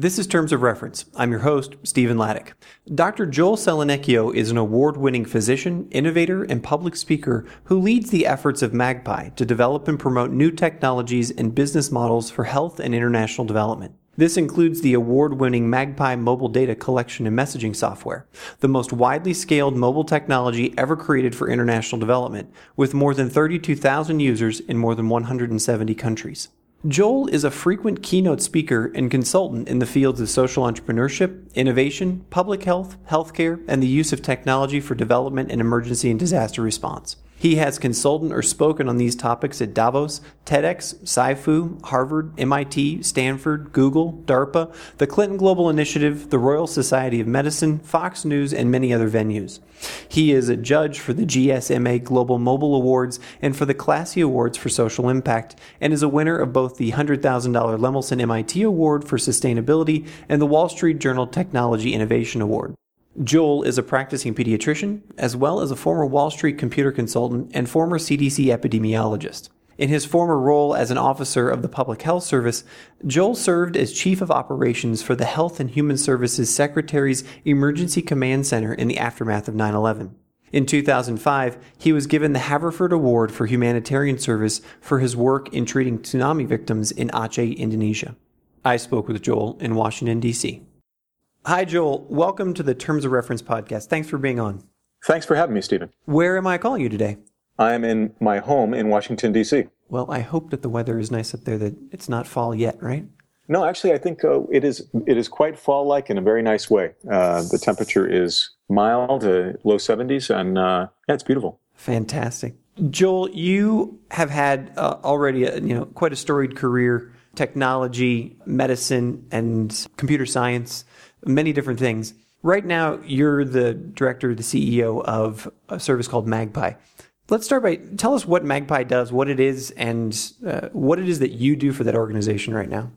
This is Terms of Reference. I'm your host, Stephen Laddick. Dr. Joel Selanikio is an award winning physician, innovator, and public speaker who leads the efforts of Magpi to develop and promote new technologies and business models for health and international development. This includes the award winning Magpi mobile data collection and messaging software, the most widely scaled mobile technology ever created for international development, with more than 32,000 users in more than 170 countries. Joel is a frequent keynote speaker and consultant in the fields of social entrepreneurship, innovation, public health, healthcare, and the use of technology for development and emergency and disaster response. He has consulted or spoken on these topics at Davos, TEDx, SciFoo, Harvard, MIT, Stanford, Google, DARPA, the Clinton Global Initiative, the Royal Society of Medicine, Fox News, and many other venues. He is a judge for the GSMA Global Mobile Awards and for the Classy Awards for Social Impact, and is a winner of both the $100,000 Lemelson MIT Award for Sustainability and the Wall Street Journal Technology Innovation Award. Joel is a practicing pediatrician, as well as a former Wall Street computer consultant and former CDC epidemiologist. In his former role as an officer of the Public Health Service, Joel served as Chief of Operations for the Health and Human Services Secretary's Emergency Command Center in the aftermath of 9 11. In 2005, he was given the Haverford Award for Humanitarian Service for his work in treating tsunami victims in Aceh, Indonesia. I spoke with Joel in Washington, D.C. Hi, Joel. Welcome to the Terms of Reference podcast. Thanks for being on. Thanks for having me, Stephen. Where am I calling you today? I am in my home in Washington, D.C. Well, I hope that the weather is nice up there, that it's not fall yet, right? No, actually, I think uh, it is. It is quite fall-like in a very nice way. Uh, the temperature is mild, uh, low 70s, and uh, yeah, it's beautiful. Fantastic, Joel. You have had uh, already, a, you know, quite a storied career: technology, medicine, and computer science many different things. Right now, you're the director, the CEO of a service called Magpi. Let's start by tell us what Magpi does, what it is, and uh, what it is that you do for that organization right now.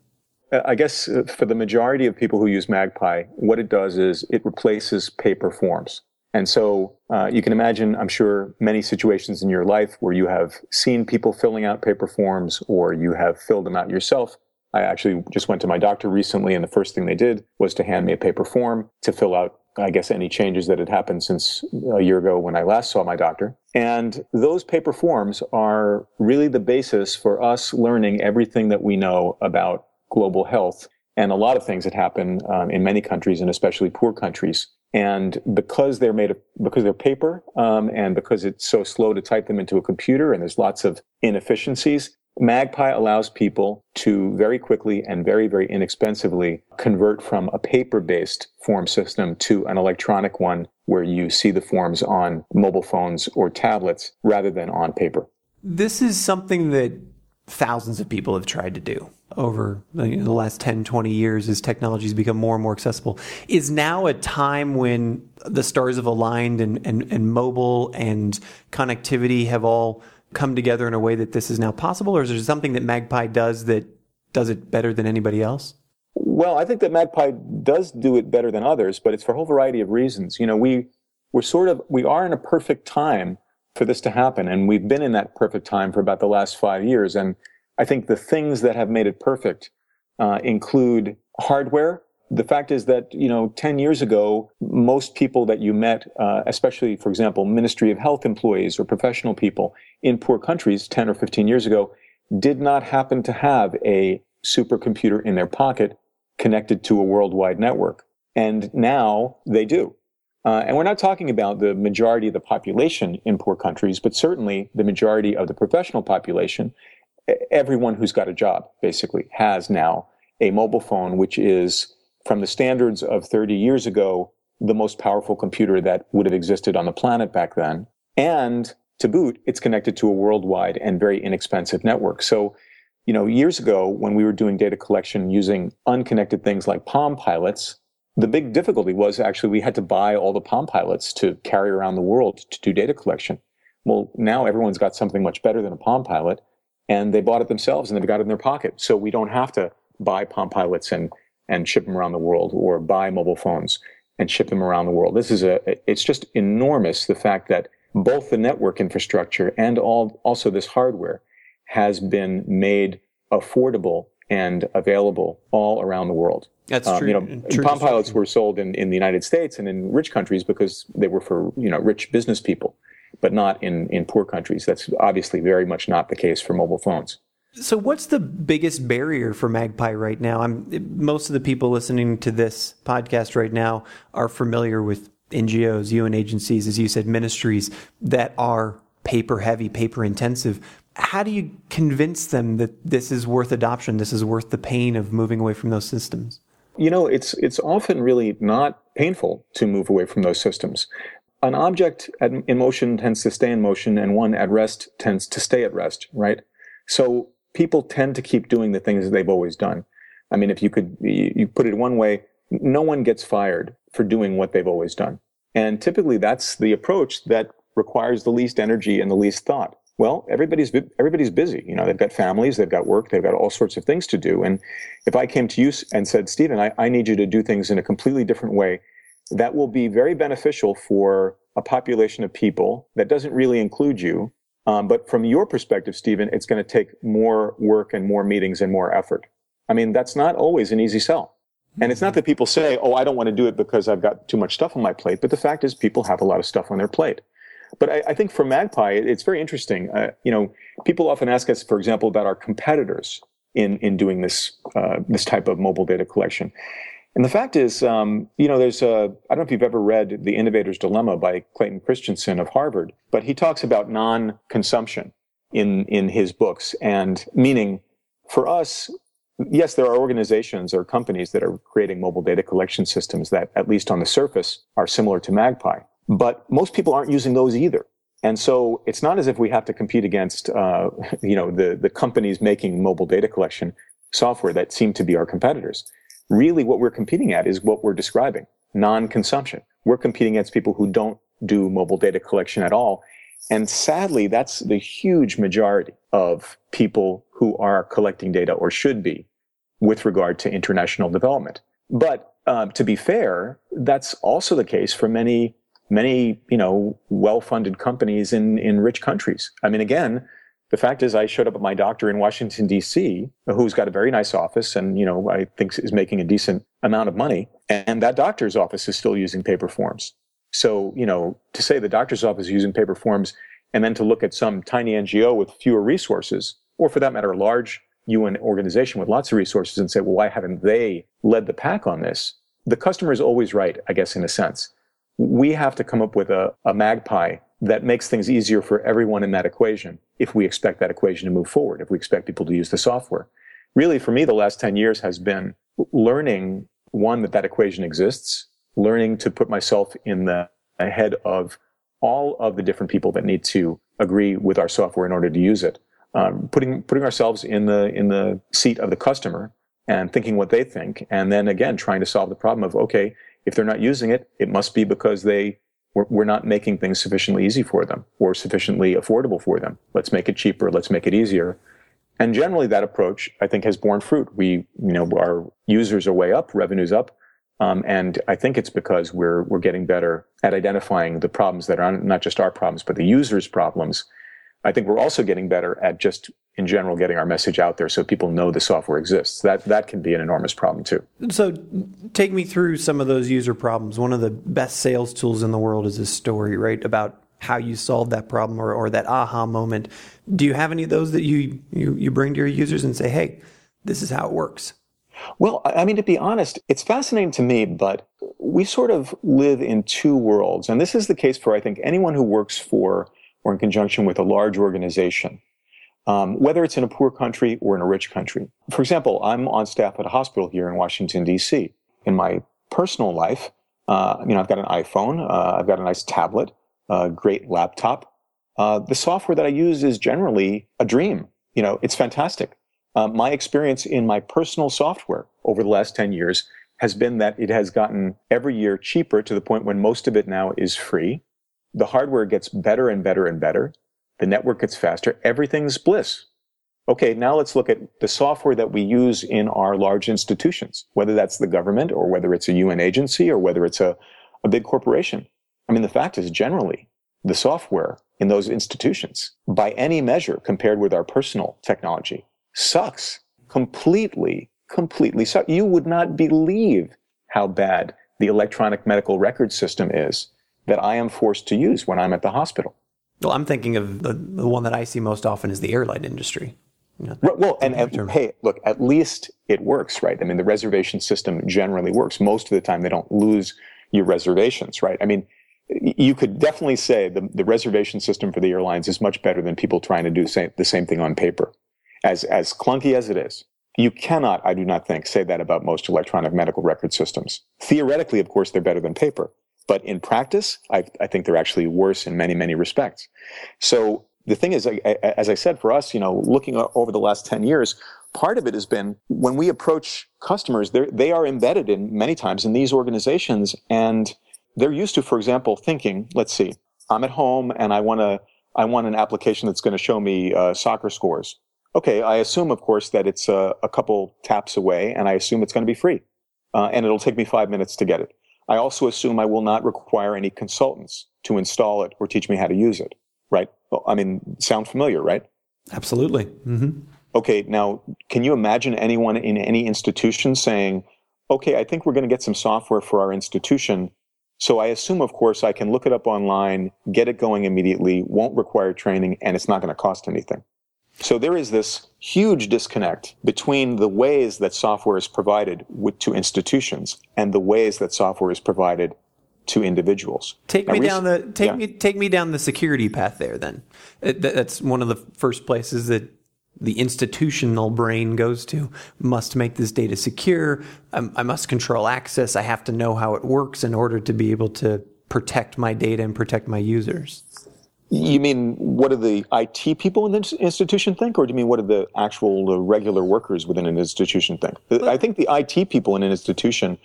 Uh, I guess uh, for the majority of people who use Magpi, what it does is it replaces paper forms. And so uh, you can imagine, I'm sure, many situations in your life where you have seen people filling out paper forms or you have filled them out yourself. I actually just went to my doctor recently, and the first thing they did was to hand me a paper form to fill out, I guess, any changes that had happened since a year ago when I last saw my doctor. And those paper forms are really the basis for us learning everything that we know about global health and a lot of things that happen um, in many countries and especially poor countries. And because they're made of, because they're paper, um, and because it's so slow to type them into a computer and there's lots of inefficiencies, Magpi allows people to very quickly and very, very inexpensively convert from a paper based form system to an electronic one where you see the forms on mobile phones or tablets rather than on paper. This is something that thousands of people have tried to do over the last 10, 20 years as technology has become more and more accessible. Is now a time when the stars have aligned and, and, and mobile and connectivity have all come together in a way that this is now possible, or is there something that Magpi does that does it better than anybody else? Well, I think that Magpi does do it better than others, but it's for a whole variety of reasons. You know, we we're sort of we are in a perfect time for this to happen, and we've been in that perfect time for about the last five years. And I think the things that have made it perfect uh, include hardware the fact is that you know 10 years ago most people that you met uh, especially for example ministry of health employees or professional people in poor countries 10 or 15 years ago did not happen to have a supercomputer in their pocket connected to a worldwide network. And now they do. Uh, and we're not talking about the majority of the population in poor countries but certainly the majority of the professional population. Everyone who's got a job basically has now a mobile phone which is from the standards of 30 years ago, the most powerful computer that would have existed on the planet back then. And to boot, it's connected to a worldwide and very inexpensive network. So, you know, years ago when we were doing data collection using unconnected things like Palm Pilots, the big difficulty was actually we had to buy all the Palm Pilots to carry around the world to do data collection. Well, now everyone's got something much better than a Palm Pilot and they bought it themselves and they've got it in their pocket. So we don't have to buy Palm Pilots and and ship them around the world or buy mobile phones and ship them around the world. This is a, it's just enormous the fact that both the network infrastructure and all, also this hardware has been made affordable and available all around the world. That's um, true. You know, true Palm Pilots were sold in, in the United States and in rich countries because they were for you know rich business people, but not in in poor countries. That's obviously very much not the case for mobile phones. So, what's the biggest barrier for Magpi right now? I'm most of the people listening to this podcast right now are familiar with NGOs, UN agencies, as you said, ministries that are paper heavy, paper intensive. How do you convince them that this is worth adoption? This is worth the pain of moving away from those systems? You know, it's it's often really not painful to move away from those systems. An object in motion tends to stay in motion, and one at rest tends to stay at rest. Right. So people tend to keep doing the things they've always done. I mean, if you could you put it one way, no one gets fired for doing what they've always done. And typically that's the approach that requires the least energy and the least thought. Well, everybody's everybody's busy. You know, they've got families, they've got work, they've got all sorts of things to do. And if I came to you and said, Stephen, I, I need you to do things in a completely different way, that will be very beneficial for a population of people that doesn't really include you. Um, but from your perspective, Stephen, it's going to take more work and more meetings and more effort. I mean, that's not always an easy sell. And it's not that people say, oh, I don't want to do it because I've got too much stuff on my plate. But the fact is, people have a lot of stuff on their plate. But I, I think for Magpi, it's very interesting. Uh, you know, people often ask us, for example, about our competitors in in doing this uh, this type of mobile data collection. And the fact is, um, you know, there's a I don't know if you've ever read The Innovator's Dilemma by Clayton Christensen of Harvard, but he talks about non-consumption in in his books, and meaning for us, yes, there are organizations or companies that are creating mobile data collection systems that, at least on the surface, are similar to Magpi. But most people aren't using those either. And so it's not as if we have to compete against, uh, you know, the, the companies making mobile data collection software that seem to be our competitors. Really, what we're competing at is what we're describing non-consumption. We're competing against people who don't do mobile data collection at all. And sadly, that's the huge majority of people who are collecting data or should be with regard to international development. But uh, to be fair, that's also the case for many many, you know, well-funded companies in, in rich countries. I mean, again, the fact is I showed up at my doctor in Washington, D.C., who's got a very nice office and, you know, I think is making a decent amount of money. And that doctor's office is still using paper forms. So, you know, to say the doctor's office is using paper forms and then to look at some tiny NGO with fewer resources, or for that matter, a large UN organization with lots of resources and say, well, why haven't they led the pack on this? The customer is always right, I guess, in a sense we have to come up with a, a magpie that makes things easier for everyone in that equation if we expect that equation to move forward, if we expect people to use the software. Really, for me, the last 10 years has been learning one, that that equation exists, learning to put myself in the head of all of the different people that need to agree with our software in order to use it. Um, putting putting ourselves in the in the seat of the customer and thinking what they think, and then again trying to solve the problem of okay, if they're not using it, it must be because they we're not making things sufficiently easy for them or sufficiently affordable for them. Let's make it cheaper. Let's make it easier. And generally, that approach I think has borne fruit. We, you know, our users are way up, revenues up, um, and I think it's because we're we're getting better at identifying the problems that are not just our problems, but the users' problems. I think we're also getting better at just in general getting our message out there so people know the software exists. That that can be an enormous problem too. So take me through some of those user problems. One of the best sales tools in the world is a story, right? About how you solved that problem or, or that aha moment. Do you have any of those that you, you you bring to your users and say, hey, this is how it works? Well, I mean, to be honest, it's fascinating to me, but we sort of live in two worlds. And this is the case for, I think, anyone who works for or in conjunction with a large organization um, whether it's in a poor country or in a rich country. For example, I'm on staff at a hospital here in Washington, D.C. In my personal life, uh, you know, I've got an iPhone, uh, I've got a nice tablet, a great laptop. Uh, the software that I use is generally a dream. You know, it's fantastic. Uh, my experience in my personal software over the last 10 years has been that it has gotten every year cheaper to the point when most of it now is free. The hardware gets better and better and better. The network gets faster. Everything's bliss. Okay, now let's look at the software that we use in our large institutions, whether that's the government or whether it's a UN agency or whether it's a, a big corporation. I mean, the fact is generally the software in those institutions, by any measure compared with our personal technology, sucks. completely, completely. You would not believe how bad the electronic medical record system is that I am forced to use when I'm at the hospital. Well, I'm thinking of the, the one that I see most often is the airline industry. You know, well, and, and hey, look, at least it works, right? I mean, the reservation system generally works. Most of the time, they don't lose your reservations, right? I mean, you could definitely say the, the reservation system for the airlines is much better than people trying to do same, the same thing on paper. As, as clunky as it is, you cannot, I do not think, say that about most electronic medical record systems. Theoretically, of course, they're better than paper. But in practice, I, I think they're actually worse in many, many respects. So the thing is, as I said, for us, you know, looking over the last 10 years, part of it has been when we approach customers, they are embedded in many times in these organizations and they're used to, for example, thinking, let's see, I'm at home and I want to, I want an application that's going to show me uh, soccer scores. Okay, I assume, of course, that it's uh, a couple taps away and I assume it's going to be free. Uh, and it'll take me five minutes to get it. I also assume I will not require any consultants to install it or teach me how to use it, right? Well, I mean, sound familiar, right? Absolutely. Mm-hmm. Okay, now, can you imagine anyone in any institution saying, okay, I think we're going to get some software for our institution. So I assume, of course, I can look it up online, get it going immediately, won't require training, and it's not going to cost anything. So there is this huge disconnect between the ways that software is provided with, to institutions and the ways that software is provided to individuals. Take now, me down the take yeah. me take me down the security path there. Then uh, that's one of the first places that the institutional brain goes to. Must make this data secure. I, I must control access. I have to know how it works in order to be able to protect my data and protect my users. You mean what do the IT people in the institution think, or do you mean what do the actual uh, regular workers within an institution think? But, I think the IT people in an institution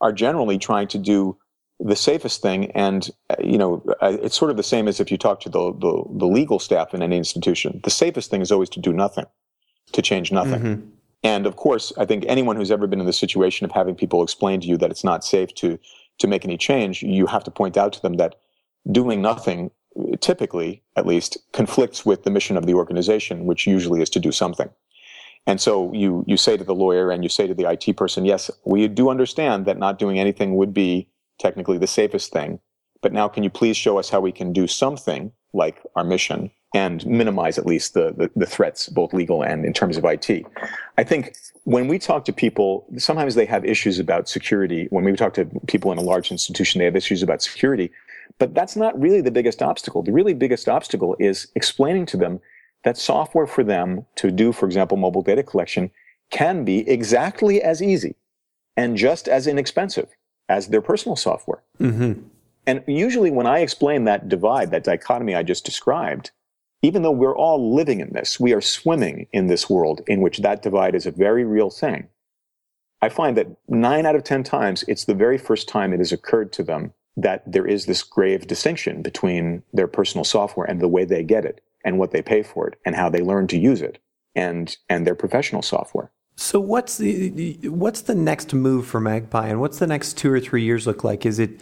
are generally trying to do the safest thing, and uh, you know, uh, it's sort of the same as if you talk to the, the, the legal staff in any institution. The safest thing is always to do nothing, to change nothing. Mm-hmm. And of course, I think anyone who's ever been in the situation of having people explain to you that it's not safe to to make any change, you have to point out to them that doing nothing typically, at least, conflicts with the mission of the organization, which usually is to do something. And so you, you say to the lawyer and you say to the IT person, yes, we do understand that not doing anything would be technically the safest thing. But now can you please show us how we can do something like our mission and minimize at least the, the, the, threats, both legal and in terms of IT. I think when we talk to people, sometimes they have issues about security. When we talk to people in a large institution, they have issues about security. But that's not really the biggest obstacle. The really biggest obstacle is explaining to them that software for them to do, for example, mobile data collection can be exactly as easy and just as inexpensive as their personal software. Mm-hmm. And usually when I explain that divide, that dichotomy I just described, even though we're all living in this, we are swimming in this world in which that divide is a very real thing. I find that nine out of 10 times, it's the very first time it has occurred to them that there is this grave distinction between their personal software and the way they get it and what they pay for it and how they learn to use it and and their professional software. So what's the what's the next move for Magpi and what's the next 2 or 3 years look like? Is it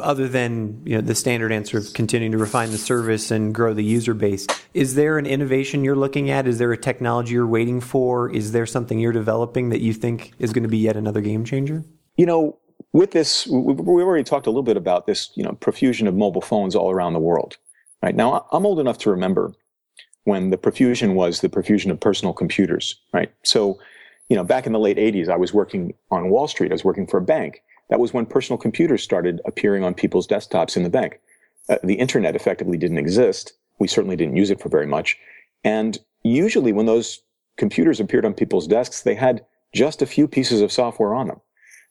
other than you know the standard answer of continuing to refine the service and grow the user base is there an innovation you're looking at is there a technology you're waiting for is there something you're developing that you think is going to be yet another game changer you know with this, we've already talked a little bit about this, you know, profusion of mobile phones all around the world. Right now, I'm old enough to remember when the profusion was the profusion of personal computers. Right. So, you know, back in the late 80s, I was working on Wall Street. I was working for a bank. That was when personal computers started appearing on people's desktops in the bank. Uh, the internet effectively didn't exist. We certainly didn't use it for very much. And usually, when those computers appeared on people's desks, they had just a few pieces of software on them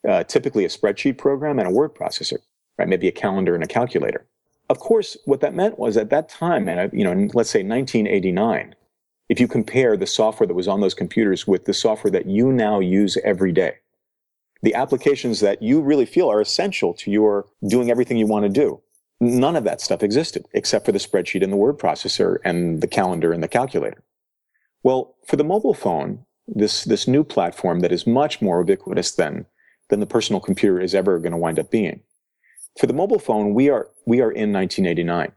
uh, typically a spreadsheet program and a word processor, right? Maybe a calendar and a calculator. Of course, what that meant was at that time, and you know, let's say 1989, if you compare the software that was on those computers with the software that you now use every day, the applications that you really feel are essential to your doing everything you want to do, none of that stuff existed except for the spreadsheet and the word processor and the calendar and the calculator. Well, for the mobile phone, this, this new platform that is much more ubiquitous than than the personal computer is ever going to wind up being. For the mobile phone, we are, we are in 1989,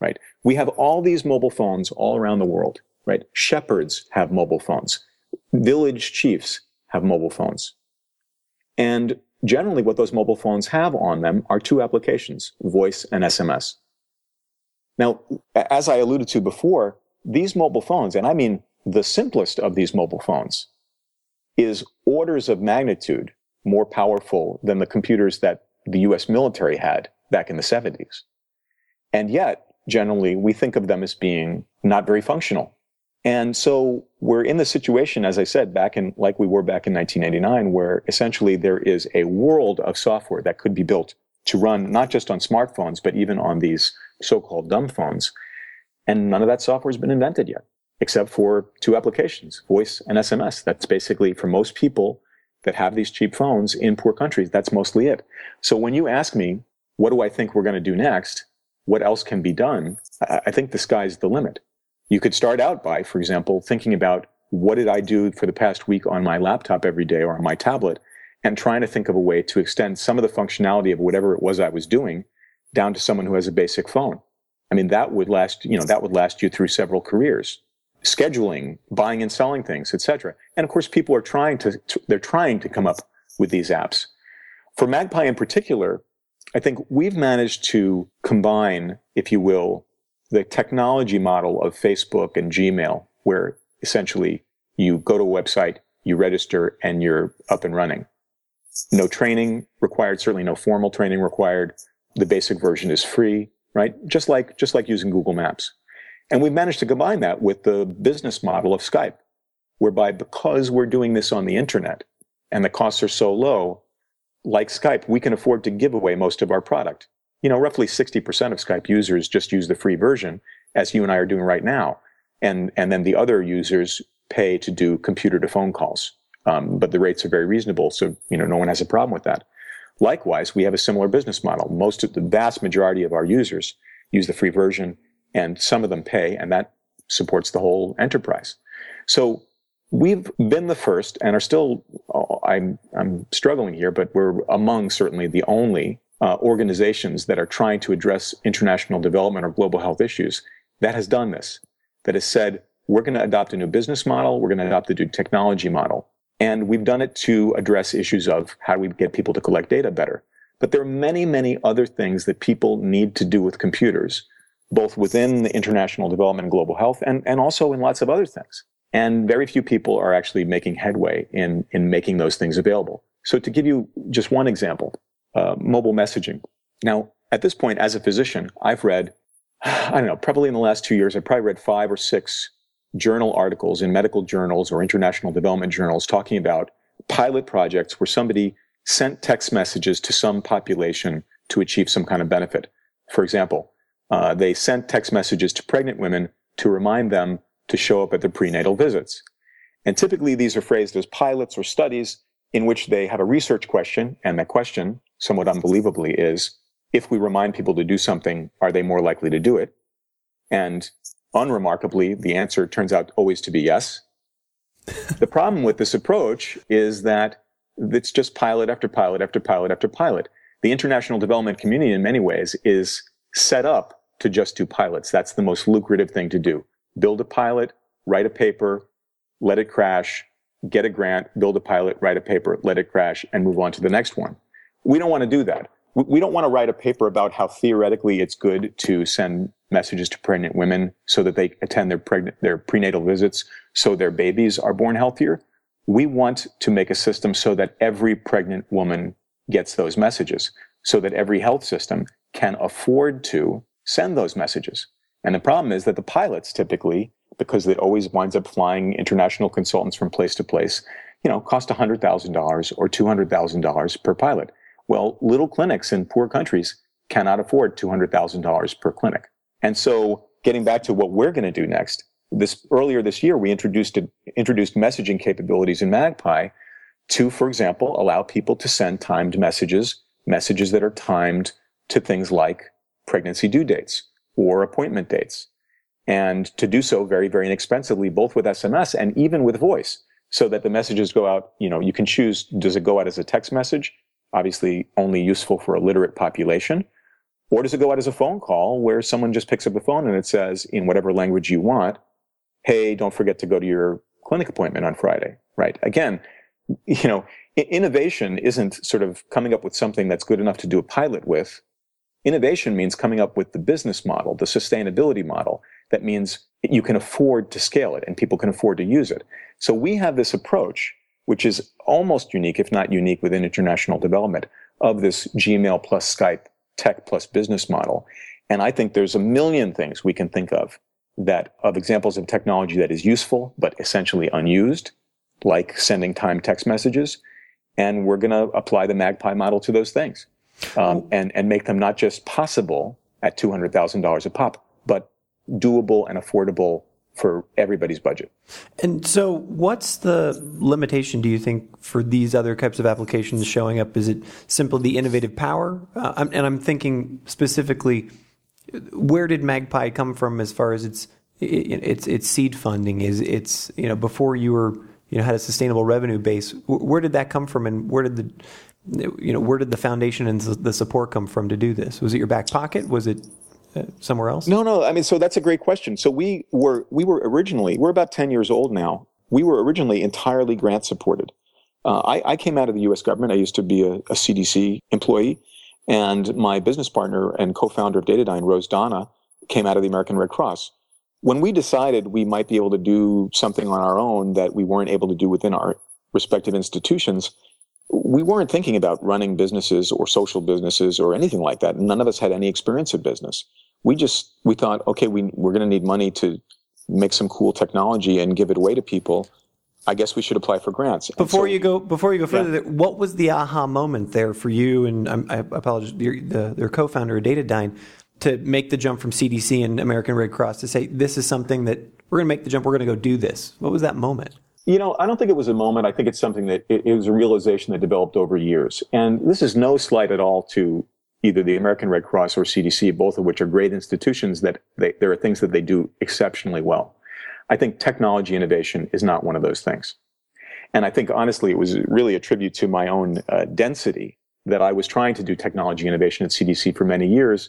right? We have all these mobile phones all around the world, right? Shepherds have mobile phones. village chiefs have mobile phones. And generally what those mobile phones have on them are two applications, voice and SMS. Now, as I alluded to before, these mobile phones, and I mean the simplest of these mobile phones, is orders of magnitude more powerful than the computers that the US military had back in the 70s. And yet, generally, we think of them as being not very functional. And so we're in the situation, as I said, back in, like we were back in 1989, where essentially there is a world of software that could be built to run not just on smartphones, but even on these so-called dumb phones. And none of that software has been invented yet, except for two applications, voice and SMS. That's basically for most people that have these cheap phones in poor countries. That's mostly it. So when you ask me, what do I think we're going to do next? What else can be done? I think the sky's the limit. You could start out by, for example, thinking about what did I do for the past week on my laptop every day or on my tablet and trying to think of a way to extend some of the functionality of whatever it was I was doing down to someone who has a basic phone. I mean, that would last, you know, that would last you through several careers. Scheduling, buying and selling things, etc. And of course, people are trying to, they're trying to come up with these apps. For Magpi in particular, I think we've managed to combine, if you will, the technology model of Facebook and Gmail, where essentially you go to a website, you register, and you're up and running. No training required, certainly no formal training required. The basic version is free, right? Just like, just like using Google Maps. And we've managed to combine that with the business model of Skype, whereby because we're doing this on the internet and the costs are so low, like Skype, we can afford to give away most of our product. You know, roughly 60% of Skype users just use the free version, as you and I are doing right now. And, and then the other users pay to do computer to phone calls. Um, but the rates are very reasonable. So, you know, no one has a problem with that. Likewise, we have a similar business model. Most of the vast majority of our users use the free version and some of them pay and that supports the whole enterprise. So we've been the first and are still, uh, I'm, I'm struggling here, but we're among certainly the only uh, organizations that are trying to address international development or global health issues that has done this, that has said, we're going to adopt a new business model, we're going to adopt a new technology model. And we've done it to address issues of how do we get people to collect data better. But there are many, many other things that people need to do with computers, both within the international development and global health and, and also in lots of other things. And very few people are actually making headway in, in making those things available. So to give you just one example, uh, mobile messaging. Now, at this point, as a physician, I've read, I don't know, probably in the last two years, I've probably read five or six journal articles in medical journals or international development journals talking about pilot projects where somebody sent text messages to some population to achieve some kind of benefit. For example, uh, they sent text messages to pregnant women to remind them to show up at their prenatal visits. And typically these are phrased as pilots or studies in which they have a research question, and that question, somewhat unbelievably, is if we remind people to do something, are they more likely to do it? And unremarkably, the answer turns out always to be yes. the problem with this approach is that it's just pilot after pilot after pilot after pilot. The international development community, in many ways, is set up to just do pilots. That's the most lucrative thing to do. Build a pilot, write a paper, let it crash, get a grant, build a pilot, write a paper, let it crash, and move on to the next one. We don't want to do that. We don't want to write a paper about how theoretically it's good to send messages to pregnant women so that they attend their pregnant, their prenatal visits so their babies are born healthier. We want to make a system so that every pregnant woman gets those messages so that every health system can afford to send those messages. And the problem is that the pilots typically, because it always winds up flying international consultants from place to place, you know, cost $100,000 or $200,000 per pilot. Well, little clinics in poor countries cannot afford $200,000 per clinic. And so getting back to what we're going to do next, this earlier this year, we introduced, introduced messaging capabilities in Magpi to, for example, allow people to send timed messages, messages that are timed to things like pregnancy due dates or appointment dates. And to do so very, very inexpensively, both with SMS and even with voice, so that the messages go out, you know, you can choose, does it go out as a text message? Obviously only useful for a literate population or does it go out as a phone call where someone just picks up the phone and it says, in whatever language you want, hey, don't forget to go to your clinic appointment on Friday, right? Again, you know, innovation isn't sort of coming up with something that's good enough to do a pilot with. Innovation means coming up with the business model, the sustainability model. That means you can afford to scale it and people can afford to use it. So we have this approach, which is almost unique, if not unique within international development of this Gmail plus Skype tech plus business model. And I think there's a million things we can think of that of examples of technology that is useful, but essentially unused, like sending time text messages. And we're going to apply the Magpi model to those things um, and, and make them not just possible at $200,000 a pop, but doable and affordable for everybody's budget. And so, what's the limitation, do you think, for these other types of applications showing up? Is it simply the innovative power? Uh, I'm, and I'm thinking specifically, where did Magpi come from as far as its its its seed funding? Is it's you know before you were you know had a sustainable revenue base? Where did that come from, and where did the you know where did the foundation and the support come from to do this? Was it your back pocket? Was it uh, somewhere else? No, no. I mean, so that's a great question. So we were we were originally we're about ten years old now. We were originally entirely grant supported. Uh, I, I, came out of the U.S. government. I used to be a, a CDC employee, and my business partner and co-founder of Datadyne, Rose Donna, came out of the American Red Cross. When we decided we might be able to do something on our own that we weren't able to do within our respective institutions, we weren't thinking about running businesses or social businesses or anything like that. None of us had any experience in business. We just, we thought, okay, we, we're going to need money to make some cool technology and give it away to people. I guess we should apply for grants. Before so, you go, before you go further, yeah. what was the aha moment there for you? And I, I apologize, your, the, their co-founder of Datadyne to make the jump from CDC and American Red Cross to say this is something that we're going to make the jump. We're going to go do this. What was that moment? You know, I don't think it was a moment. I think it's something that it, it was a realization that developed over years. And this is no slight at all to either the American Red Cross or CDC, both of which are great institutions that they, there are things that they do exceptionally well. I think technology innovation is not one of those things. And I think honestly, it was really a tribute to my own uh, density that I was trying to do technology innovation at CDC for many years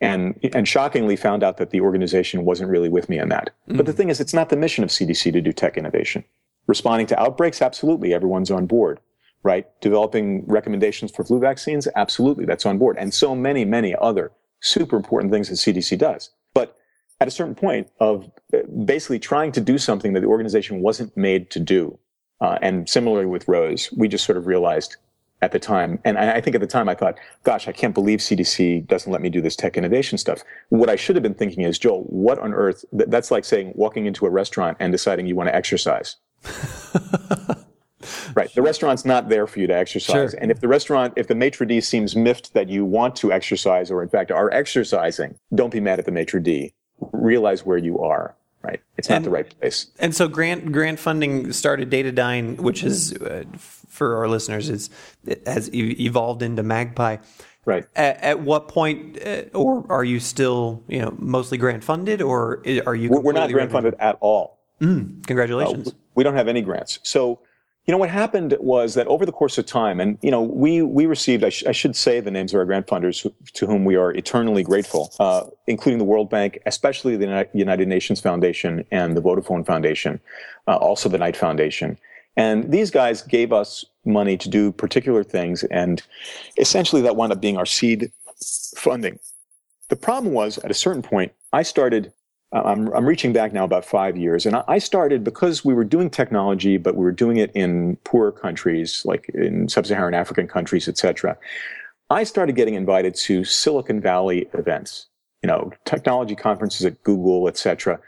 and, and shockingly found out that the organization wasn't really with me on that. Mm. But the thing is, it's not the mission of CDC to do tech innovation. Responding to outbreaks, absolutely, everyone's on board, right? Developing recommendations for flu vaccines, absolutely, that's on board. And so many, many other super important things that CDC does. But at a certain point of uh, basically trying to do something that the organization wasn't made to do. Uh, and similarly with Rose, we just sort of realized at the time, and I think at the time I thought, gosh, I can't believe CDC doesn't let me do this tech innovation stuff. What I should have been thinking is, Joel, what on earth? That's like saying walking into a restaurant and deciding you want to exercise. right. The restaurant's not there for you to exercise. Sure. And if the restaurant, if the maitre d' seems miffed that you want to exercise or in fact are exercising, don't be mad at the maitre d' realize where you are. Right, it's not and, the right place. And so, grant grant funding started Datadyne, which is uh, for our listeners, is has evolved into Magpi. Right. At, at what point, uh, or are you still, you know, mostly grant funded, or are you? We're not grant funded at all. Mm, congratulations. Uh, we don't have any grants. So you know, what happened was that over the course of time, and, you know, we, we received, I, sh- I should say the names of our grant funders who, to whom we are eternally grateful, uh, including the World Bank, especially the United Nations Foundation and the Vodafone Foundation, uh, also the Knight Foundation. And these guys gave us money to do particular things, and essentially that wound up being our seed funding. The problem was, at a certain point, I started I'm, I'm reaching back now about five years. And I started because we were doing technology, but we were doing it in poor countries, like in sub-Saharan African countries, etc. I started getting invited to Silicon Valley events, you know, technology conferences at Google, etc.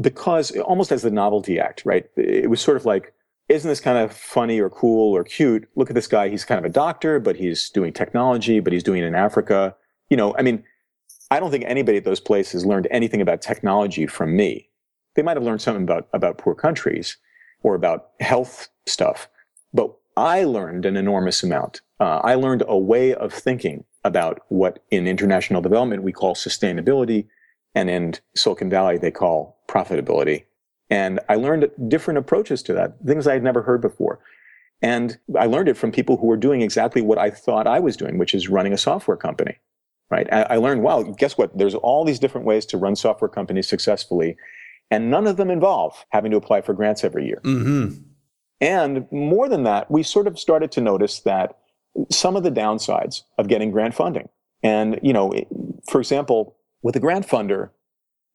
Because almost as the novelty act, right? It was sort of like, isn't this kind of funny or cool or cute? Look at this guy. He's kind of a doctor, but he's doing technology, but he's doing it in Africa. You know, I mean, I don't think anybody at those places learned anything about technology from me. They might have learned something about, about poor countries or about health stuff, but I learned an enormous amount. Uh, I learned a way of thinking about what in international development we call sustainability and in Silicon Valley they call profitability. And I learned different approaches to that, things I had never heard before. And I learned it from people who were doing exactly what I thought I was doing, which is running a software company right? I, I learned, wow, guess what? There's all these different ways to run software companies successfully. And none of them involve having to apply for grants every year. Mm-hmm. And more than that, we sort of started to notice that some of the downsides of getting grant funding. And, you know, for example, with a grant funder,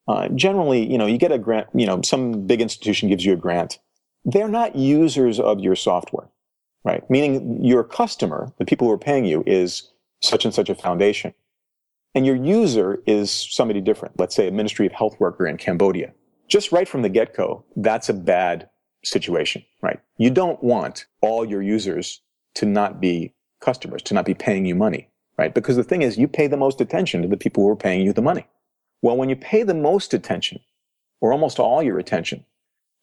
uh, generally, you know, you get a grant, you know, some big institution gives you a grant. They're not users of your software, right? Meaning your customer, the people who are paying you, is such and such a foundation. And your user is somebody different. Let's say a Ministry of Health worker in Cambodia. Just right from the get go, that's a bad situation, right? You don't want all your users to not be customers, to not be paying you money, right? Because the thing is, you pay the most attention to the people who are paying you the money. Well, when you pay the most attention, or almost all your attention,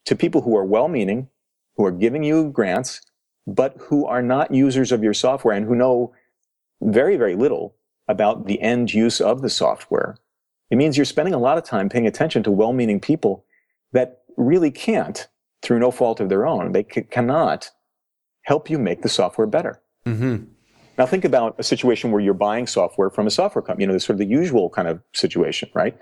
to people who are well meaning, who are giving you grants, but who are not users of your software and who know very, very little about the end use of the software, it means you're spending a lot of time paying attention to well meaning people that really can't, through no fault of their own, they c- cannot help you make the software better. Mm-hmm. Now think about a situation where you're buying software from a software company, you know, sort of the usual kind of situation, right?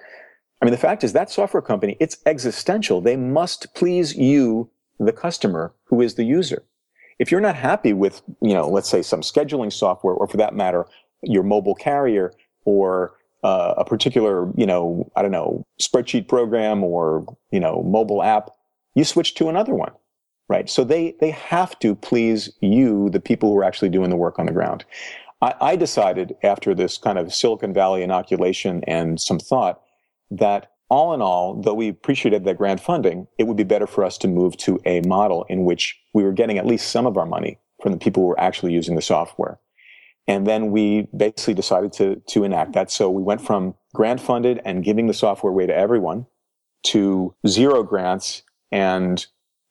I mean, the fact is that software company, it's existential. They must please you, the customer, who is the user. If you're not happy with, you know, let's say some scheduling software, or for that matter, your mobile carrier, or uh, a particular, you know, I don't know, spreadsheet program or, you know, mobile app, you switch to another one right? So they they have to please you, the people who are actually doing the work on the ground. I, I decided after this kind of Silicon Valley inoculation and some thought that all in all, though we appreciated that grant funding, it would be better for us to move to a model in which we were getting at least some of our money from the people who were actually using the software. And then we basically decided to, to enact that. So we went from grant funded and giving the software away to everyone to zero grants and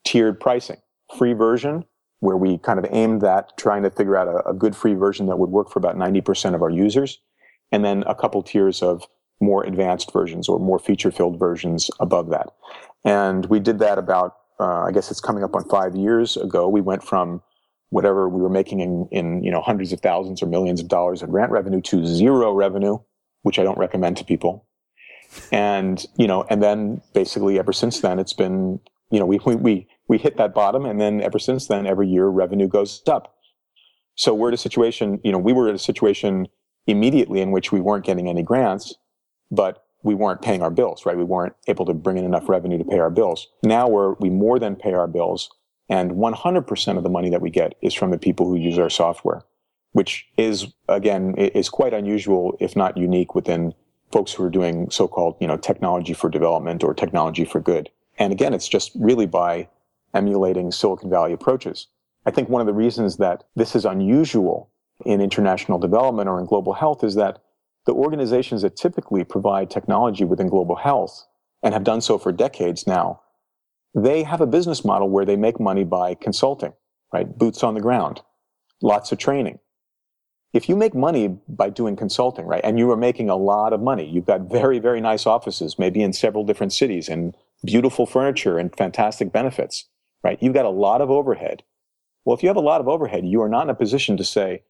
tiered pricing. Free version, where we kind of aimed that, trying to figure out a, a good free version that would work for about 90% of our users. And then a couple tiers of more advanced versions or more feature filled versions above that. And we did that about, uh, I guess it's coming up on five years ago. We went from whatever we were making in, in, you know, hundreds of thousands or millions of dollars in grant revenue to zero revenue, which I don't recommend to people. And, you know, and then basically ever since then, it's been you know, we, we, we, we hit that bottom and then ever since then, every year revenue goes up. So we're at a situation, you know, we were at a situation immediately in which we weren't getting any grants, but we weren't paying our bills, right? We weren't able to bring in enough revenue to pay our bills. Now we're, we more than pay our bills and 100% of the money that we get is from the people who use our software, which is, again, is quite unusual, if not unique within folks who are doing so-called, you know, technology for development or technology for good. And again, it's just really by emulating Silicon Valley approaches. I think one of the reasons that this is unusual in international development or in global health is that the organizations that typically provide technology within global health and have done so for decades now, they have a business model where they make money by consulting, right? Boots on the ground, lots of training. If you make money by doing consulting, right, and you are making a lot of money, you've got very, very nice offices, maybe in several different cities and beautiful furniture and fantastic benefits, right? You've got a lot of overhead. Well, if you have a lot of overhead, you are not in a position to say,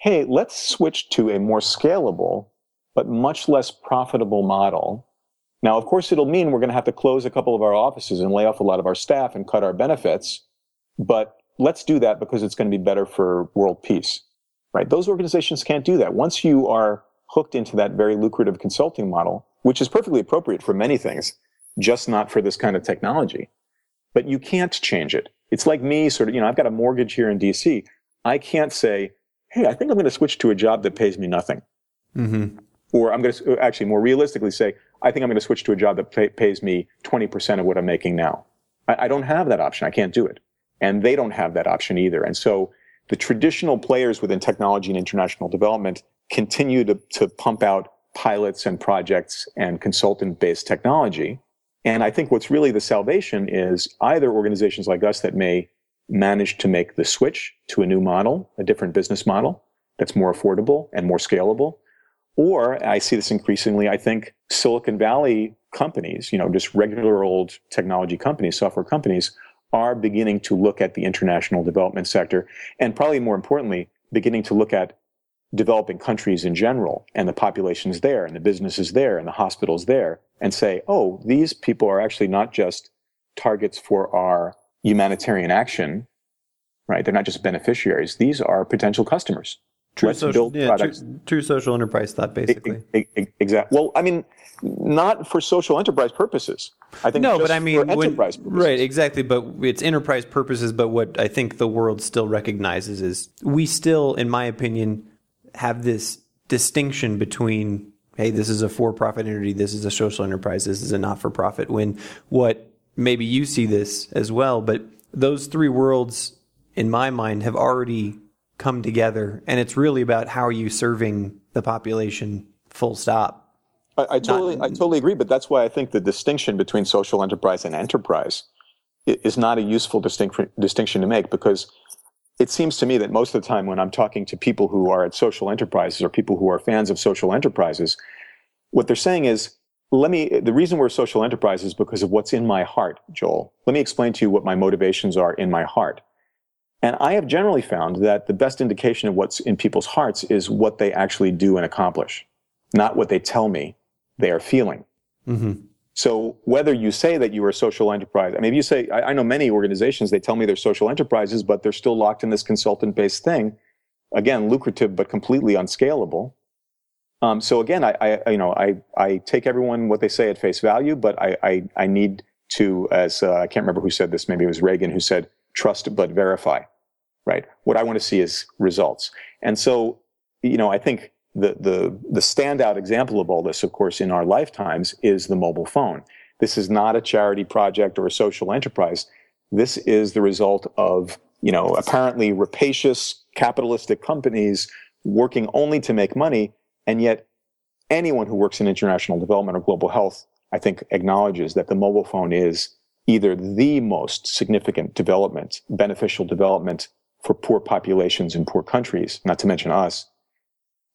hey, let's switch to a more scalable, but much less profitable model. Now, of course, it'll mean we're going to have to close a couple of our offices and lay off a lot of our staff and cut our benefits. But let's do that because it's going to be better for world peace, right? Those organizations can't do that. Once you are hooked into that very lucrative consulting model, which is perfectly appropriate for many things, just not for this kind of technology. But you can't change it. It's like me sort of, you know, I've got a mortgage here in DC. I can't say, hey, I think I'm going to switch to a job that pays me nothing. Mm-hmm. Or I'm going to actually more realistically say, I think I'm going to switch to a job that pay, pays me 20% of what I'm making now. I, I don't have that option. I can't do it. And they don't have that option either. And so the traditional players within technology and international development continue to, to pump out pilots and projects and consultant based technology and I think what's really the salvation is either organizations like us that may manage to make the switch to a new model, a different business model that's more affordable and more scalable. Or I see this increasingly, I think Silicon Valley companies, you know, just regular old technology companies, software companies, are beginning to look at the international development sector and probably more importantly, beginning to look at developing countries in general and the populations there and the businesses there and the hospitals there and say, oh, these people are actually not just targets for our humanitarian action, right? They're not just beneficiaries. These are potential customers. True social, yeah, true, true, social enterprise thought, basically. Exactly. Well, I mean, not for social enterprise purposes. I think no, but I mean, when, right? Exactly. But it's enterprise purposes. But what I think the world still recognizes is we still, in my opinion, have this distinction between hey, this is a for-profit entity, this is a social enterprise, this is a not-for-profit. When what maybe you see this as well, but those three worlds, in my mind, have already come together, and it's really about how are you serving the population. Full stop. I, I totally, not, I totally agree. But that's why I think the distinction between social enterprise and enterprise is not a useful distinction to make because it seems to me that most of the time when I'm talking to people who are at social enterprises or people who are fans of social enterprises, what they're saying is, let me, the reason we're a social enterprise is because of what's in my heart, Joel. Let me explain to you what my motivations are in my heart. And I have generally found that the best indication of what's in people's hearts is what they actually do and accomplish, not what they tell me they are feeling. Mm-hmm. So whether you say that you are a social enterprise, I mean, if you say, I, I, know many organizations, they tell me they're social enterprises, but they're still locked in this consultant based thing. Again, lucrative, but completely unscalable. Um, so again, I, I, you know, I, I take everyone what they say at face value, but I, I, I need to, as uh, I can't remember who said this, maybe it was Reagan who said, trust but verify, right? What I want to see is results. And so, you know, I think the, the, the standout example of all this, of course, in our lifetimes is the mobile phone. This is not a charity project or a social enterprise. This is the result of, you know, apparently rapacious capitalistic companies working only to make money. And yet anyone who works in international development or global health, I think acknowledges that the mobile phone is either the most significant development, beneficial development for poor populations in poor countries, not to mention us,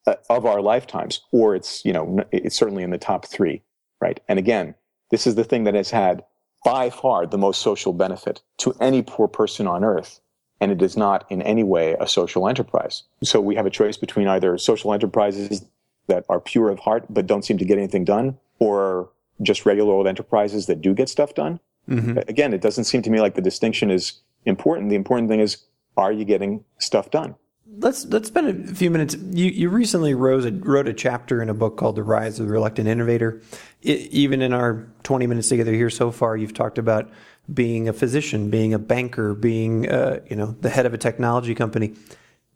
uh, of our lifetimes, or it's, you know, it's certainly in the top three, right? And again, this is the thing that has had by far the most social benefit to any poor person on earth. And it is not in any way a social enterprise. So we have a choice between either social enterprises that are pure of heart but don't seem to get anything done, or just regular old enterprises that do get stuff done. Mm-hmm. Again, it doesn't seem to me like the distinction is important. The important thing is, are you getting stuff done? let's let's spend a few minutes. You you recently wrote a, wrote a chapter in a book called "The Rise of the Reluctant Innovator." It, even in our twenty minutes together here so far, you've talked about being a physician, being a banker, being uh, you know the head of a technology company.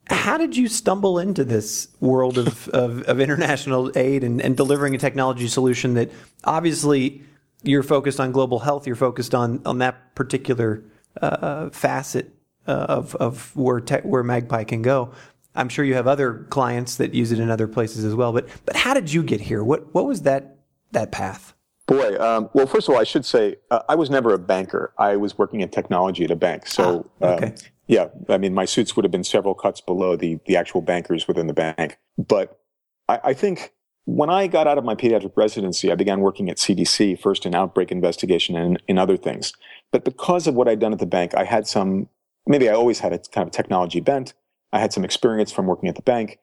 How did you stumble into this world of, of, of international aid and, and delivering a technology solution that obviously you're focused on global health, you're focused on on that particular uh, facet uh, of of where te- where Magpi can go. I'm sure you have other clients that use it in other places as well. But but how did you get here? What what was that that path? Boy, um, well, first of all, I should say uh, I was never a banker. I was working in technology at a bank. So, ah, okay. um, yeah, I mean, my suits would have been several cuts below the the actual bankers within the bank. But I, I think when I got out of my pediatric residency, I began working at CDC first in outbreak investigation and in other things. But because of what I'd done at the bank, I had some maybe I always had a kind of technology bent. I had some experience from working at the bank.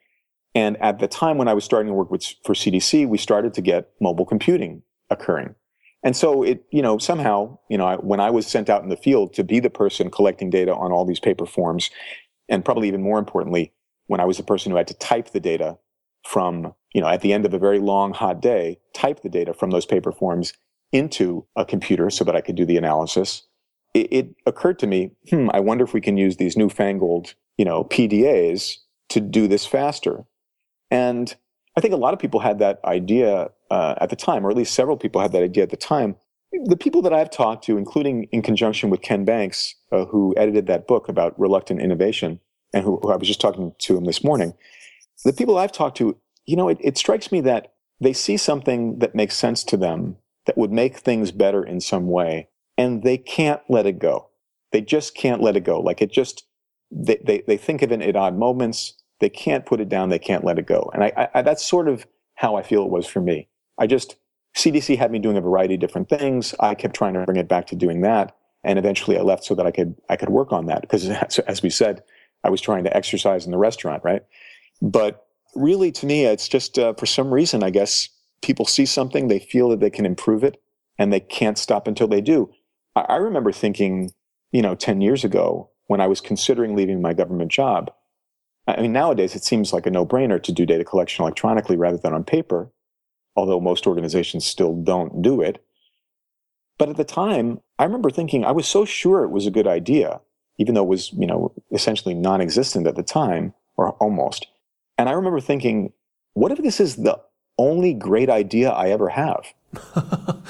And at the time when I was starting to work with, for CDC, we started to get mobile computing occurring. And so it, you know, somehow, you know, I, when I was sent out in the field to be the person collecting data on all these paper forms, and probably even more importantly, when I was the person who had to type the data from, you know, at the end of a very long, hot day, type the data from those paper forms into a computer so that I could do the analysis it, it occurred to me, hmm, I wonder if we can use these newfangled, you know, PDAs to do this faster. And I think a lot of people had that idea uh, at the time, or at least several people had that idea at the time. The people that I've talked to, including in conjunction with Ken Banks, uh, who edited that book about reluctant innovation, and who, who, I was just talking to him this morning, the people I've talked to, you know, it, it strikes me that they see something that makes sense to them that would make things better in some way and they can't let it go. They just can't let it go. Like it just, they, they, they think of it at odd moments. They can't put it down. They can't let it go. And I, I, that's sort of how I feel it was for me. I just, CDC had me doing a variety of different things. I kept trying to bring it back to doing that. And eventually I left so that I could, I could work on that. Because as, we said, I was trying to exercise in the restaurant, right? But really, to me, it's just uh, for some reason, I guess people see something, they feel that they can improve it, and they can't stop until they do. I, I remember thinking, you know, 10 years ago when I was considering leaving my government job. I mean, nowadays it seems like a no brainer to do data collection electronically rather than on paper, although most organizations still don't do it. But at the time, I remember thinking I was so sure it was a good idea, even though it was, you know, essentially non existent at the time, or almost. And I remember thinking, what if this is the only great idea I ever have?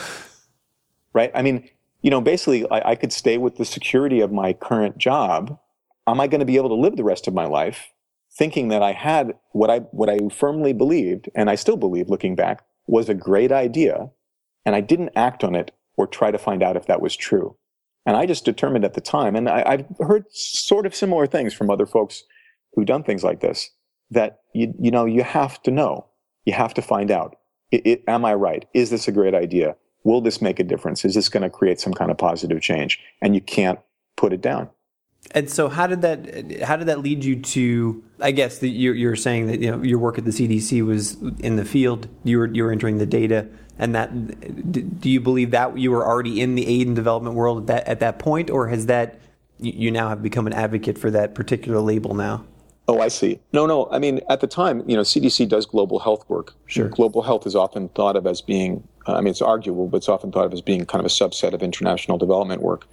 right? I mean, you know, basically, I, I, could stay with the security of my current job. Am I going to be able to live the rest of my life thinking that I had what I what I firmly believed, and I still believe, looking back, was a great idea, and I didn't act on it or try to find out if that was true. And I just determined at the time, and I, have heard sort of similar things from other folks who've done things like this, that you, you know, you have to know, you have to find out. It, it, am I right? Is this a great idea? Will this make a difference? Is this going to create some kind of positive change? And you can't put it down. And so, how did that how did that lead you to? I guess that you're, you're saying that you know your work at the CDC was in the field. You were you were entering the data and that do you believe that you were already in the aid and development world at that, at that point or has that you now have become an advocate for that particular label now oh i see no no i mean at the time you know cdc does global health work sure global health is often thought of as being i mean it's arguable but it's often thought of as being kind of a subset of international development work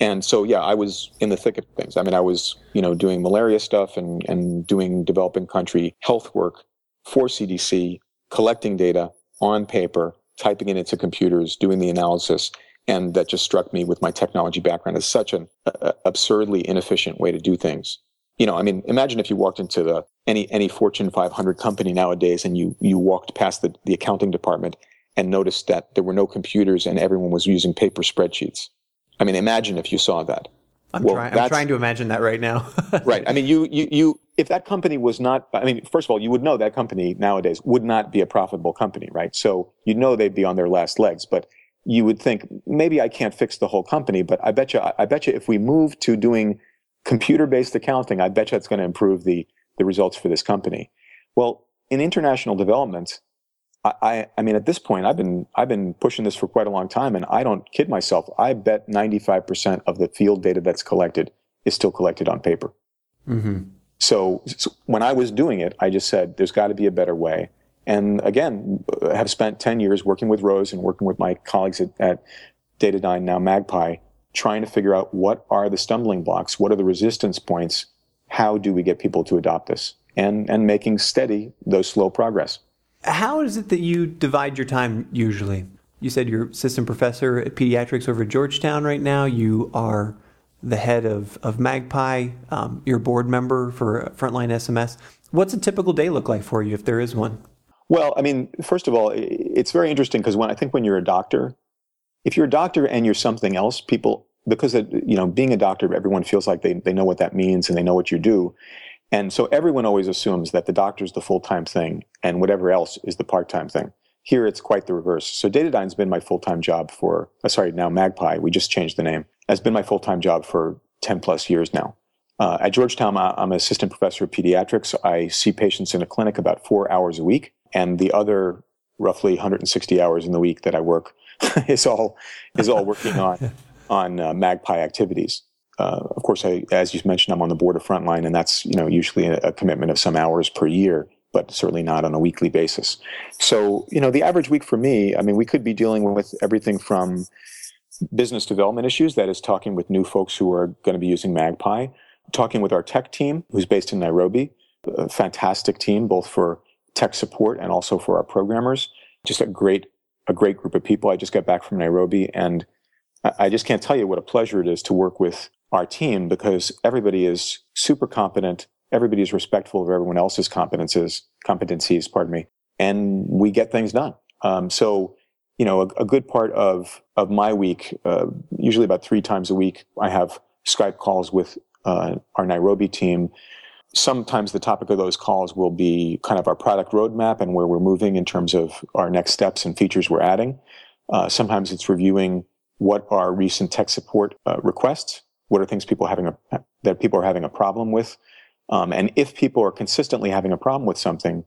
and so yeah i was in the thick of things i mean i was you know doing malaria stuff and and doing developing country health work for cdc collecting data on paper typing it into computers, doing the analysis. And that just struck me with my technology background as such an uh, absurdly inefficient way to do things. You know, I mean, imagine if you walked into the any any Fortune 500 company nowadays and you you walked past the, the accounting department and noticed that there were no computers and everyone was using paper spreadsheets. I mean, imagine if you saw that. I'm, well, try- I'm trying to imagine that right now. right. I mean, you, you, you, if that company was not, I mean, first of all, you would know that company nowadays would not be a profitable company, right? So you'd know they'd be on their last legs, but you would think maybe I can't fix the whole company, but I bet you, I bet you if we move to doing computer-based accounting, I bet you it's going to improve the, the results for this company. Well, in international development, I, I mean, at this point, I've been I've been pushing this for quite a long time, and I don't kid myself. I bet ninety five percent of the field data that's collected is still collected on paper. Mm-hmm. So, so, when I was doing it, I just said, "There's got to be a better way." And again, I have spent ten years working with Rose and working with my colleagues at, at Datadyne, now Magpi, trying to figure out what are the stumbling blocks, what are the resistance points, how do we get people to adopt this, and and making steady though slow progress. How is it that you divide your time usually? You said you're assistant professor at pediatrics over at Georgetown right now. You are the head of, of Magpi. Um, you're a board member for Frontline SMS. What's a typical day look like for you if there is one? Well, I mean, first of all, it's very interesting because when I think when you're a doctor, if you're a doctor and you're something else, people because it, you know being a doctor, everyone feels like they they know what that means and they know what you do. And so everyone always assumes that the doctor's the full time thing and whatever else is the part time thing. Here it's quite the reverse. So Datadyne's been my full time job for, uh, sorry, now Magpi, we just changed the name, has been my full time job for 10 plus years now. Uh, at Georgetown, I'm an assistant professor of pediatrics. I see patients in a clinic about four hours a week, and the other roughly 160 hours in the week that I work is all is all working on on uh, Magpi activities uh, of course, I, as you mentioned, I'm on the board of Frontline, and that's you know usually a, a, commitment of some hours per year, but certainly not on a weekly basis. So you know, the average week for me, I mean, we could be dealing with everything from business development issues, that is, talking with new folks who are going to be using Magpi, talking with our tech team, who's based in Nairobi, a fantastic team both for tech support and also for our programmers. Just a great a great group of people. I just got back from Nairobi and I just can't tell you what a pleasure it is to work with our team because everybody is super competent. Everybody is respectful of everyone else's competences, competencies, pardon me, and we get things done. Um, so, you know, a, a, good part of of my week, uh, usually about three times a week, I have Skype calls with uh, our Nairobi team. Sometimes the topic of those calls will be kind of our product roadmap and where we're moving in terms of our next steps and features we're adding. Uh, sometimes it's reviewing what are recent tech support uh, requests what are things people having a, that people are having a problem with? Um, and if people are consistently having a problem with something,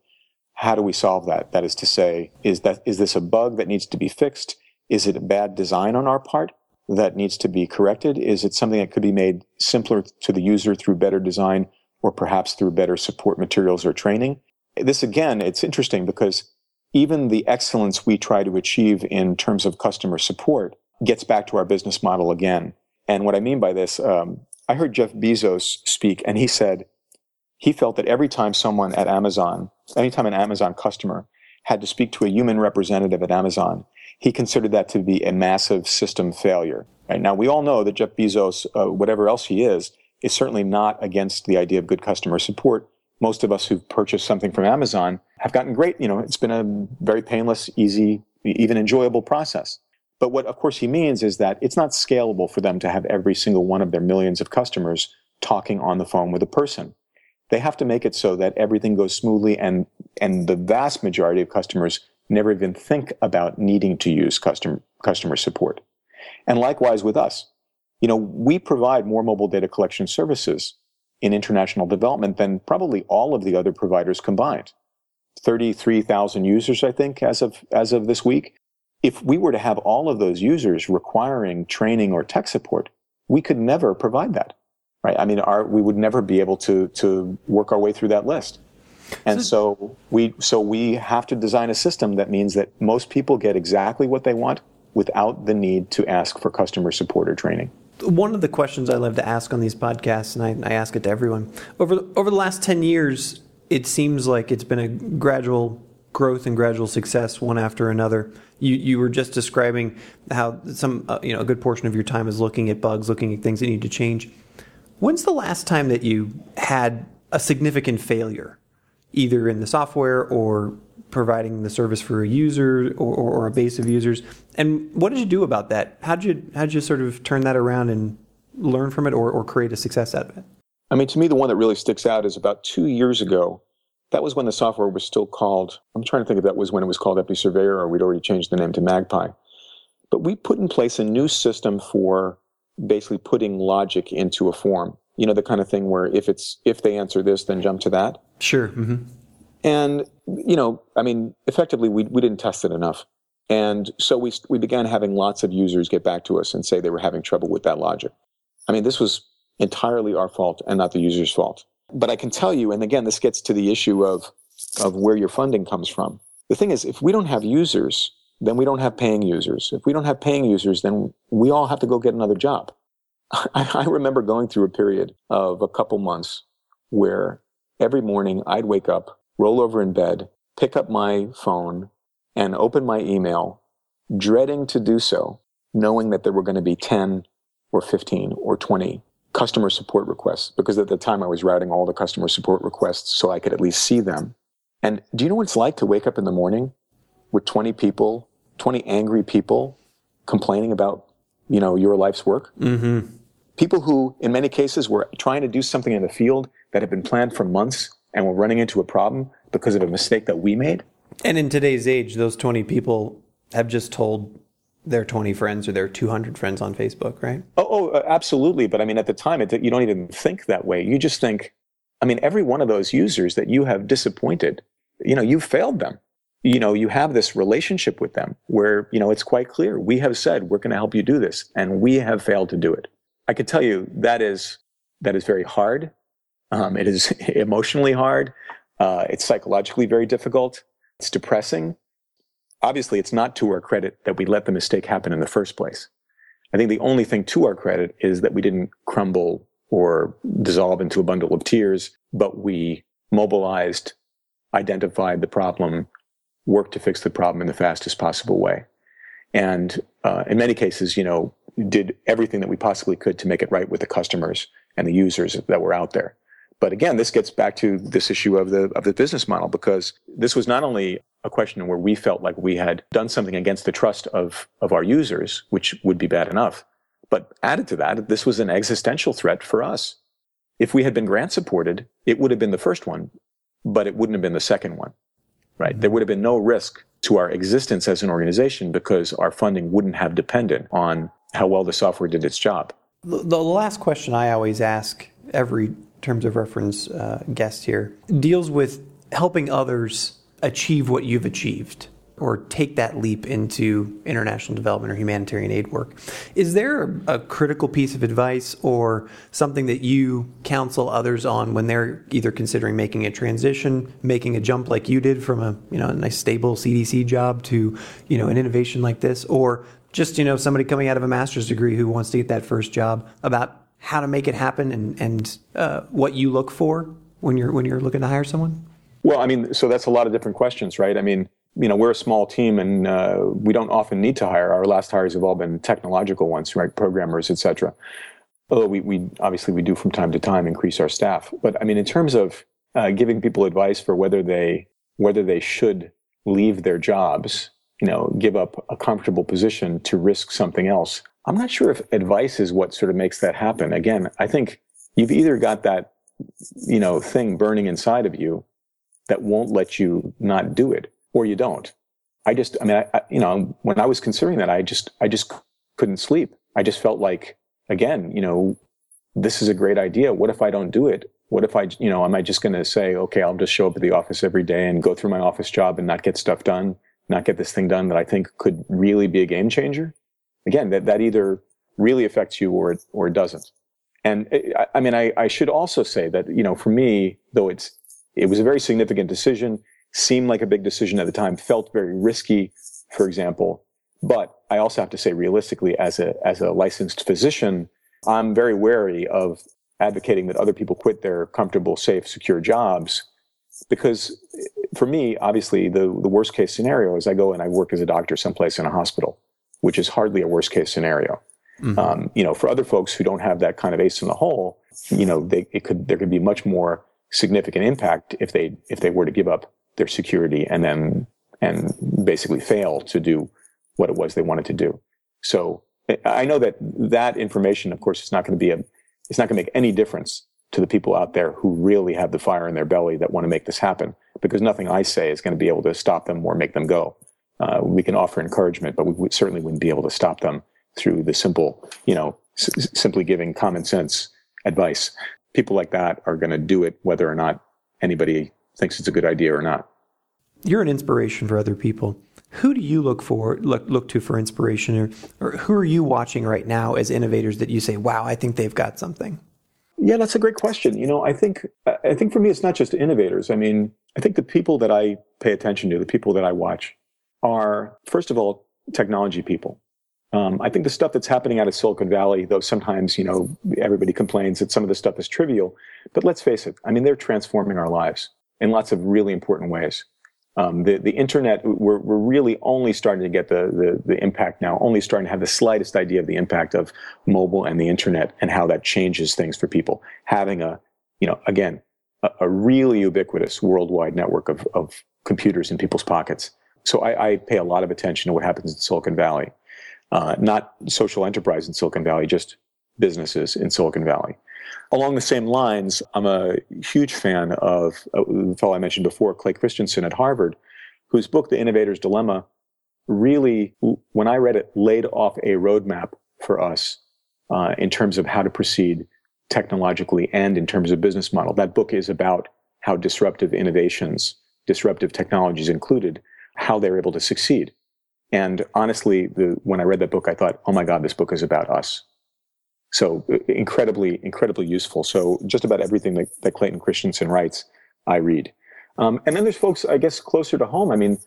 how do we solve that? That is to say, is that is this a bug that needs to be fixed? Is it a bad design on our part that needs to be corrected? Is it something that could be made simpler to the user through better design or perhaps through better support materials or training? This again, it's interesting because even the excellence we try to achieve in terms of customer support gets back to our business model again. And what I mean by this, um, I heard Jeff Bezos speak, and he said he felt that every time someone at Amazon, anytime an Amazon customer had to speak to a human representative at Amazon, he considered that to be a massive system failure. Right? Now, we all know that Jeff Bezos, uh, whatever else he is, is certainly not against the idea of good customer support. Most of us who've purchased something from Amazon have gotten great, you know, it's been a very painless, easy, even enjoyable process. But what, of course, he means is that it's not scalable for them to have every single one of their millions of customers talking on the phone with a person. They have to make it so that everything goes smoothly and, and the vast majority of customers never even think about needing to use customer, customer support. And likewise with us. You know, we provide more mobile data collection services in international development than probably all of the other providers combined. 33,000 users, I think, as of, as of this week. If we were to have all of those users requiring training or tech support, we could never provide that, right? I mean, our, we would never be able to, to work our way through that list. And so we so we have to design a system that means that most people get exactly what they want without the need to ask for customer support or training. One of the questions I love to ask on these podcasts, and I, I ask it to everyone over over the last ten years, it seems like it's been a gradual growth and gradual success one after another. You you were just describing how some uh, you know a good portion of your time is looking at bugs, looking at things that need to change. When's the last time that you had a significant failure either in the software or providing the service for a user or, or, a base of users. And what did you do about that? How did you how did you sort of turn that around and learn from it or, or create a success out of it? I mean, to me, the one that really sticks out is about two years ago. That was when the software was still called. I'm trying to think if that was when it was called EpiSurveyor or we'd already changed the name to Magpi. But we put in place a new system for basically putting logic into a form you know the kind of thing where if it's if they answer this then jump to that sure mm-hmm. and you know i mean effectively we, we didn't test it enough and so we we began having lots of users get back to us and say they were having trouble with that logic i mean this was entirely our fault and not the user's fault but i can tell you and again this gets to the issue of of where your funding comes from. The thing is if we don't have users then we don't have paying users. If we don't have paying users then we all have to go get another job. I, I remember going through a period of a couple months where every morning I'd wake up, roll over in bed, pick up my phone, and open my email, dreading to do so, knowing that there were going to be 10 or 15 or 20 customer support requests because at the time I was routing all the customer support requests so I could at least see them. And do you know what it's like to wake up in the morning with 20 people, 20 angry people complaining about, you know, your life's work? Mm-hmm people who, in many cases, were trying to do something in the field that had been planned for months and were running into a problem because of a mistake that we made. And in today's age, those 20 people have just told their 20 friends or their 200 friends on Facebook, right? Oh, oh uh, absolutely. But I mean, at the time, it, you don't even think that way. You just think, I mean, every one of those users that you have disappointed, you know, you've failed them. You know, you have this relationship with them where, you know, it's quite clear. We have said, we're going to help you do this, and we have failed to do it. I can tell you that is that is very hard. Um, it is emotionally hard. Uh, it's psychologically very difficult. It's depressing. Obviously, it's not to our credit that we let the mistake happen in the first place. I think the only thing to our credit is that we didn't crumble or dissolve into a bundle of tears, but we mobilized, identified the problem, worked to fix the problem in the fastest possible way. And uh, in many cases, you know, did everything that we possibly could to make it right with the customers and the users that were out there. But again, this gets back to this issue of the of the business model because this was not only a question where we felt like we had done something against the trust of of our users, which would be bad enough, but added to that, this was an existential threat for us. If we had been grant supported, it would have been the first one, but it wouldn't have been the second one. Right? There would have been no risk to our existence as an organization because our funding wouldn't have depended on how well the software did its job. The, the last question I always ask every terms of reference uh, guest here, deals with helping others achieve what you've achieved or take that leap into international development or humanitarian aid work. Is there a, critical piece of advice or something that you counsel others on when they're either considering making a transition, making a jump like you did from a you know a nice stable CDC job to you know an innovation like this, or just you know somebody coming out of a master's degree who wants to get that first job about how to make it happen and and uh, what you look for when you're when you're looking to hire someone? Well, I mean, so that's a lot of different questions, right? I mean you know, we're a small team and uh, we don't often need to hire. Our last hires have all been technological ones, right? Programmers, et cetera. Although we, we obviously we do from time to time increase our staff. But I mean, in terms of uh, giving people advice for whether they whether they should leave their jobs, you know, give up a comfortable position to risk something else. I'm not sure if advice is what sort of makes that happen. Again, I think you've either got that, you know, thing burning inside of you that won't let you not do it or you don't. I just, I mean, I, I, you know, when I was considering that, I just, I just couldn't sleep. I just felt like, again, you know, this is a great idea. What if I don't do it? What if I, you know, am I just going to say, okay, I'll just show up at the office every day and go through my office job and not get stuff done, not get this thing done that I think could really be a game changer? Again, that, that either really affects you or it, or it doesn't. And I, I mean, I, I should also say that, you know, for me, though it's, it was a very significant decision seemed like a big decision at the time, felt very risky, for example. But I also have to say realistically, as a, as a licensed physician, I'm very wary of advocating that other people quit their comfortable, safe, secure jobs. Because eh, for me, obviously, the, the worst case scenario is I go and I work as a doctor someplace in a hospital, which is hardly a worst case scenario. Mm-hmm. Um, you know, for other folks who don't have that kind of ace in the hole, you know, they, it could, there could be much more significant impact if they, if they were to give up their security and then and basically fail to do what it was they wanted to do. So I know that that information, of course, is not going to be a, it's not going to make any difference to the people out there who really have the fire in their belly that want to make this happen, because nothing I say is going to be able to stop them or make them go. Uh, we can offer encouragement, but we certainly wouldn't be able to stop them through the simple, you know, s- simply giving common sense advice. People like that are going to do it whether or not anybody thinks it's a good idea or not. You're an inspiration for other people. Who do you look for look look to for inspiration, or, or who are you watching right now as innovators that you say, "Wow, I think they've got something"? Yeah, that's a great question. You know, I think I think for me, it's not just innovators. I mean, I think the people that I pay attention to, the people that I watch, are first of all technology people. Um, I think the stuff that's happening out of Silicon Valley, though sometimes you know everybody complains that some of the stuff is trivial, but let's face it. I mean, they're transforming our lives in lots of really important ways. Um, the, the internet, we're, we're really only starting to get the, the, the, impact now, only starting to have the slightest idea of the impact of mobile and the internet and how that changes things for people. Having a, you know, again, a, a really ubiquitous worldwide network of, of computers in people's pockets. So I, I, pay a lot of attention to what happens in Silicon Valley. Uh, not social enterprise in Silicon Valley, just businesses in Silicon Valley. Along the same lines, I'm a huge fan of uh, the fellow I mentioned before, Clay Christensen at Harvard, whose book, The Innovator's Dilemma, really, when I read it, laid off a roadmap for us uh, in terms of how to proceed technologically and in terms of business model. That book is about how disruptive innovations, disruptive technologies included, how they're able to succeed. And honestly, the, when I read that book, I thought, oh my God, this book is about us. So uh, incredibly, incredibly useful. So just about everything that, that Clayton Christensen writes, I read. Um, and then there's folks, I guess, closer to home. I mean,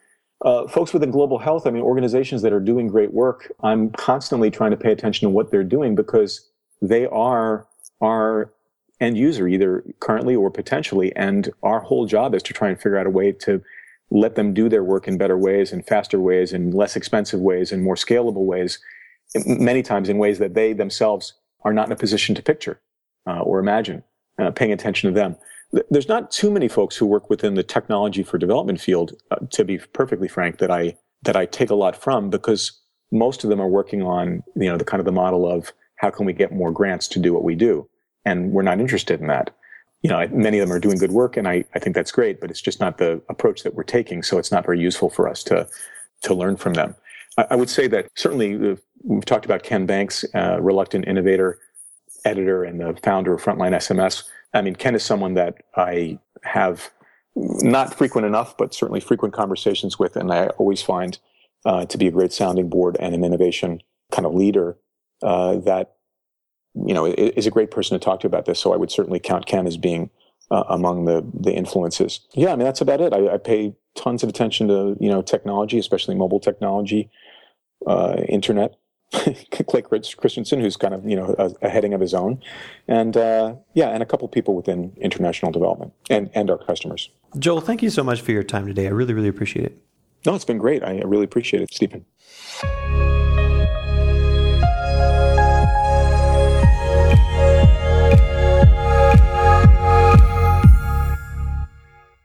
uh, folks within global health, I mean, organizations that are doing great work. I'm constantly trying to pay attention to what they're doing because they are our end user, either currently or potentially. And our whole job is to try and figure out a way to let them do their work in better ways and faster ways and less expensive ways and more scalable ways, many times in ways that they themselves are not in a position to picture uh, or imagine, uh, paying attention to them. There's not too many folks who work within the technology for development field, uh, to be perfectly frank, that I that I take a lot from because most of them are working on you know the kind of the model of how can we get more grants to do what we do, and we're not interested in that. You know, many of them are doing good work, and I, I think that's great, but it's just not the approach that we're taking. So it's not very useful for us to to learn from them. I, I would say that certainly we've talked about Ken Banks, uh, reluctant innovator, editor and the founder of Frontline SMS. I mean, Ken is someone that I have not frequent enough, but certainly frequent conversations with, and I always find uh, to be a great sounding board and an innovation kind of leader uh, that you know is a great person to talk to about this. So I would certainly count Ken as being uh, among the the influences. Yeah, I mean that's about it. I, I, pay tons of attention to you know technology, especially mobile technology, uh, internet. Clay Christensen, who's kind of you know a, a heading of his own, and uh, yeah, and a couple people within international development and and our customers. Joel, thank you so much for your time today. I really really appreciate it. No, it's been great. I really appreciate it, Stephen.